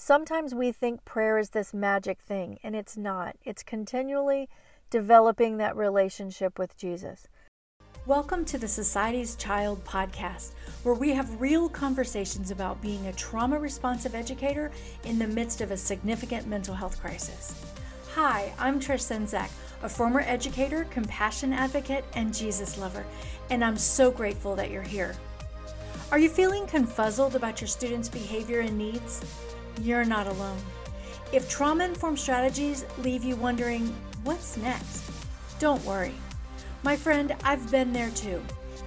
Sometimes we think prayer is this magic thing, and it's not. It's continually developing that relationship with Jesus. Welcome to the Society's Child podcast, where we have real conversations about being a trauma responsive educator in the midst of a significant mental health crisis. Hi, I'm Trish Senzak, a former educator, compassion advocate, and Jesus lover, and I'm so grateful that you're here. Are you feeling confuzzled about your students' behavior and needs? You're not alone. If trauma informed strategies leave you wondering, what's next? Don't worry. My friend, I've been there too.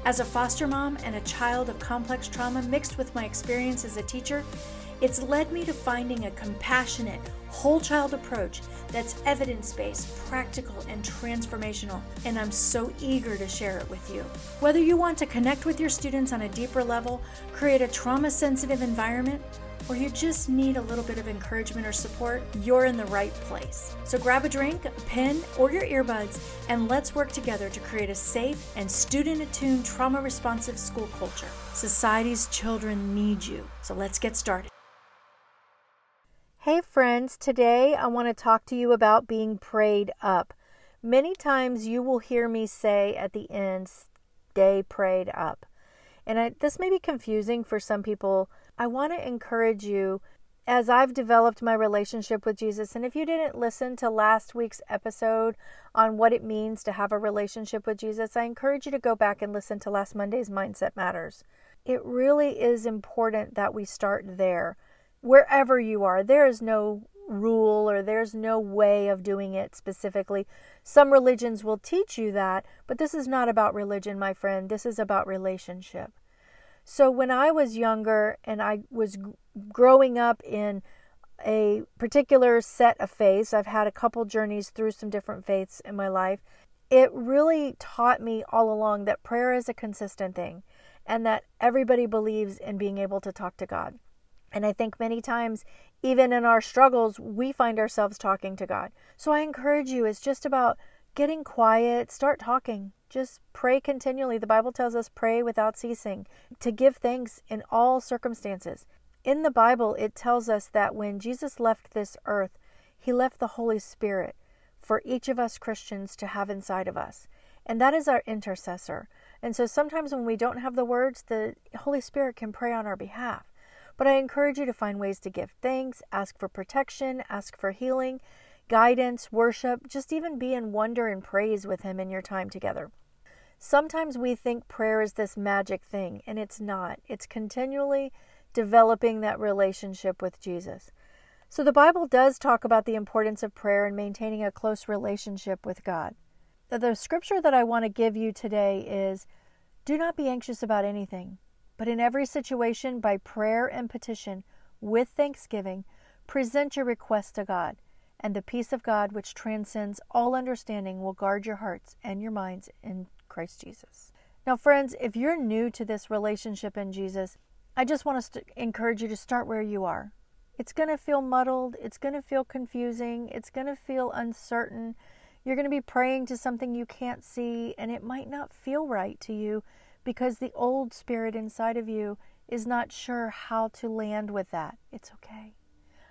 As a foster mom and a child of complex trauma mixed with my experience as a teacher, it's led me to finding a compassionate, whole child approach that's evidence based, practical, and transformational, and I'm so eager to share it with you. Whether you want to connect with your students on a deeper level, create a trauma sensitive environment, or you just need a little bit of encouragement or support, you're in the right place. So grab a drink, a pen, or your earbuds, and let's work together to create a safe and student attuned trauma responsive school culture. Society's children need you. So let's get started. Hey, friends, today I want to talk to you about being prayed up. Many times you will hear me say at the end, stay prayed up. And I, this may be confusing for some people I want to encourage you as I've developed my relationship with Jesus. And if you didn't listen to last week's episode on what it means to have a relationship with Jesus, I encourage you to go back and listen to last Monday's Mindset Matters. It really is important that we start there. Wherever you are, there is no rule or there's no way of doing it specifically. Some religions will teach you that, but this is not about religion, my friend. This is about relationship. So when I was younger and I was growing up in a particular set of faiths, I've had a couple journeys through some different faiths in my life. It really taught me all along that prayer is a consistent thing and that everybody believes in being able to talk to God. And I think many times, even in our struggles, we find ourselves talking to God. So I encourage you, it's just about getting quiet, start talking, just pray continually. The Bible tells us pray without ceasing, to give thanks in all circumstances. In the Bible, it tells us that when Jesus left this earth, he left the Holy Spirit for each of us Christians to have inside of us. And that is our intercessor. And so sometimes when we don't have the words, the Holy Spirit can pray on our behalf. But I encourage you to find ways to give thanks, ask for protection, ask for healing, guidance, worship, just even be in wonder and praise with Him in your time together. Sometimes we think prayer is this magic thing, and it's not. It's continually developing that relationship with Jesus. So the Bible does talk about the importance of prayer and maintaining a close relationship with God. The scripture that I want to give you today is Do not be anxious about anything, but in every situation, by prayer and petition, with thanksgiving, present your requests to God, and the peace of God, which transcends all understanding, will guard your hearts and your minds in Christ Jesus. Now, friends, if you're new to this relationship in Jesus, I just want to encourage you to start where you are. It's going to feel muddled, it's going to feel confusing, it's going to feel uncertain. You're going to be praying to something you can't see, and it might not feel right to you because the old spirit inside of you is not sure how to land with that. It's okay.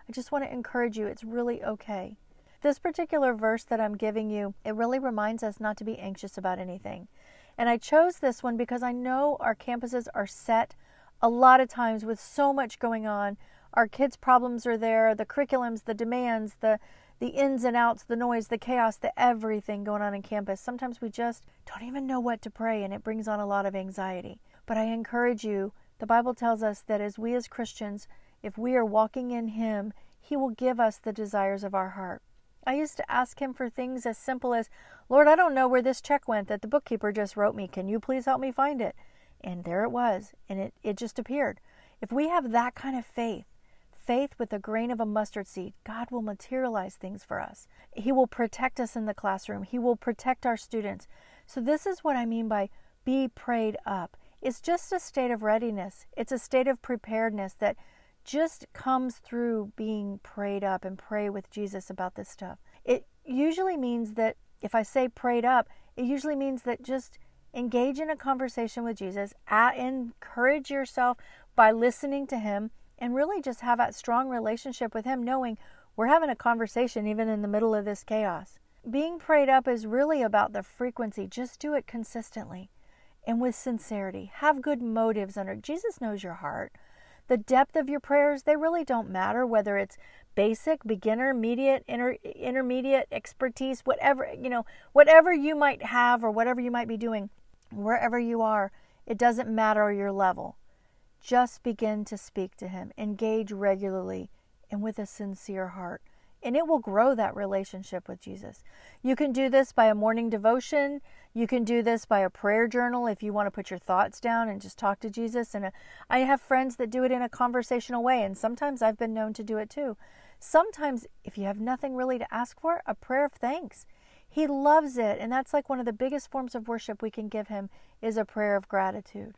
I just want to encourage you, it's really okay. This particular verse that I'm giving you, it really reminds us not to be anxious about anything. And I chose this one because I know our campuses are set a lot of times with so much going on. Our kids' problems are there, the curriculums, the demands, the the ins and outs, the noise, the chaos, the everything going on in campus. Sometimes we just don't even know what to pray and it brings on a lot of anxiety. But I encourage you, the Bible tells us that as we as Christians, if we are walking in him, he will give us the desires of our heart. I used to ask him for things as simple as, Lord, I don't know where this check went that the bookkeeper just wrote me. Can you please help me find it? And there it was, and it, it just appeared. If we have that kind of faith, faith with a grain of a mustard seed, God will materialize things for us. He will protect us in the classroom, He will protect our students. So, this is what I mean by be prayed up. It's just a state of readiness, it's a state of preparedness that just comes through being prayed up and pray with Jesus about this stuff. It usually means that if I say prayed up, it usually means that just engage in a conversation with Jesus, encourage yourself by listening to him and really just have that strong relationship with Him, knowing we're having a conversation even in the middle of this chaos. Being prayed up is really about the frequency. Just do it consistently and with sincerity. Have good motives under Jesus knows your heart. The depth of your prayers, they really don't matter whether it's basic, beginner, immediate, inter, intermediate expertise, whatever, you know, whatever you might have or whatever you might be doing, wherever you are, it doesn't matter your level. Just begin to speak to him. Engage regularly and with a sincere heart and it will grow that relationship with Jesus. You can do this by a morning devotion. You can do this by a prayer journal if you want to put your thoughts down and just talk to Jesus. And uh, I have friends that do it in a conversational way, and sometimes I've been known to do it too. Sometimes, if you have nothing really to ask for, a prayer of thanks. He loves it, and that's like one of the biggest forms of worship we can give him is a prayer of gratitude.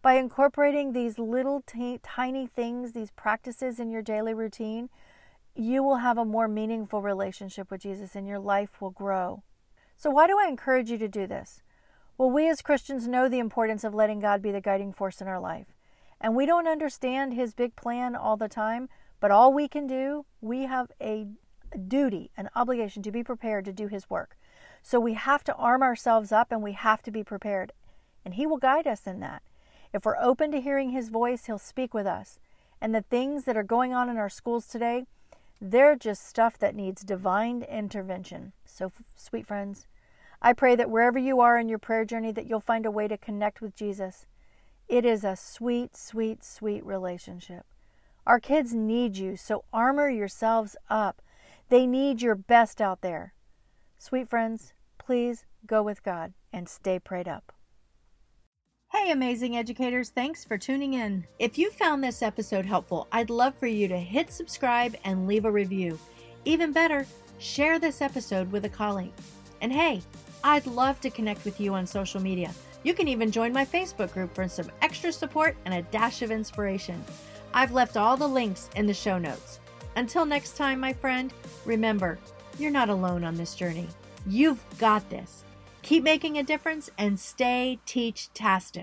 By incorporating these little t- tiny things, these practices in your daily routine, you will have a more meaningful relationship with Jesus and your life will grow. So, why do I encourage you to do this? Well, we as Christians know the importance of letting God be the guiding force in our life. And we don't understand His big plan all the time, but all we can do, we have a duty, an obligation to be prepared to do His work. So we have to arm ourselves up and we have to be prepared. And He will guide us in that. If we're open to hearing His voice, He'll speak with us. And the things that are going on in our schools today, they're just stuff that needs divine intervention. So, sweet friends, I pray that wherever you are in your prayer journey that you'll find a way to connect with Jesus. It is a sweet, sweet, sweet relationship. Our kids need you, so armor yourselves up. They need your best out there. Sweet friends, please go with God and stay prayed up. Hey, amazing educators, thanks for tuning in. If you found this episode helpful, I'd love for you to hit subscribe and leave a review. Even better, share this episode with a colleague. And hey, I'd love to connect with you on social media. You can even join my Facebook group for some extra support and a dash of inspiration. I've left all the links in the show notes. Until next time, my friend, remember, you're not alone on this journey. You've got this. Keep making a difference and stay teach tastic.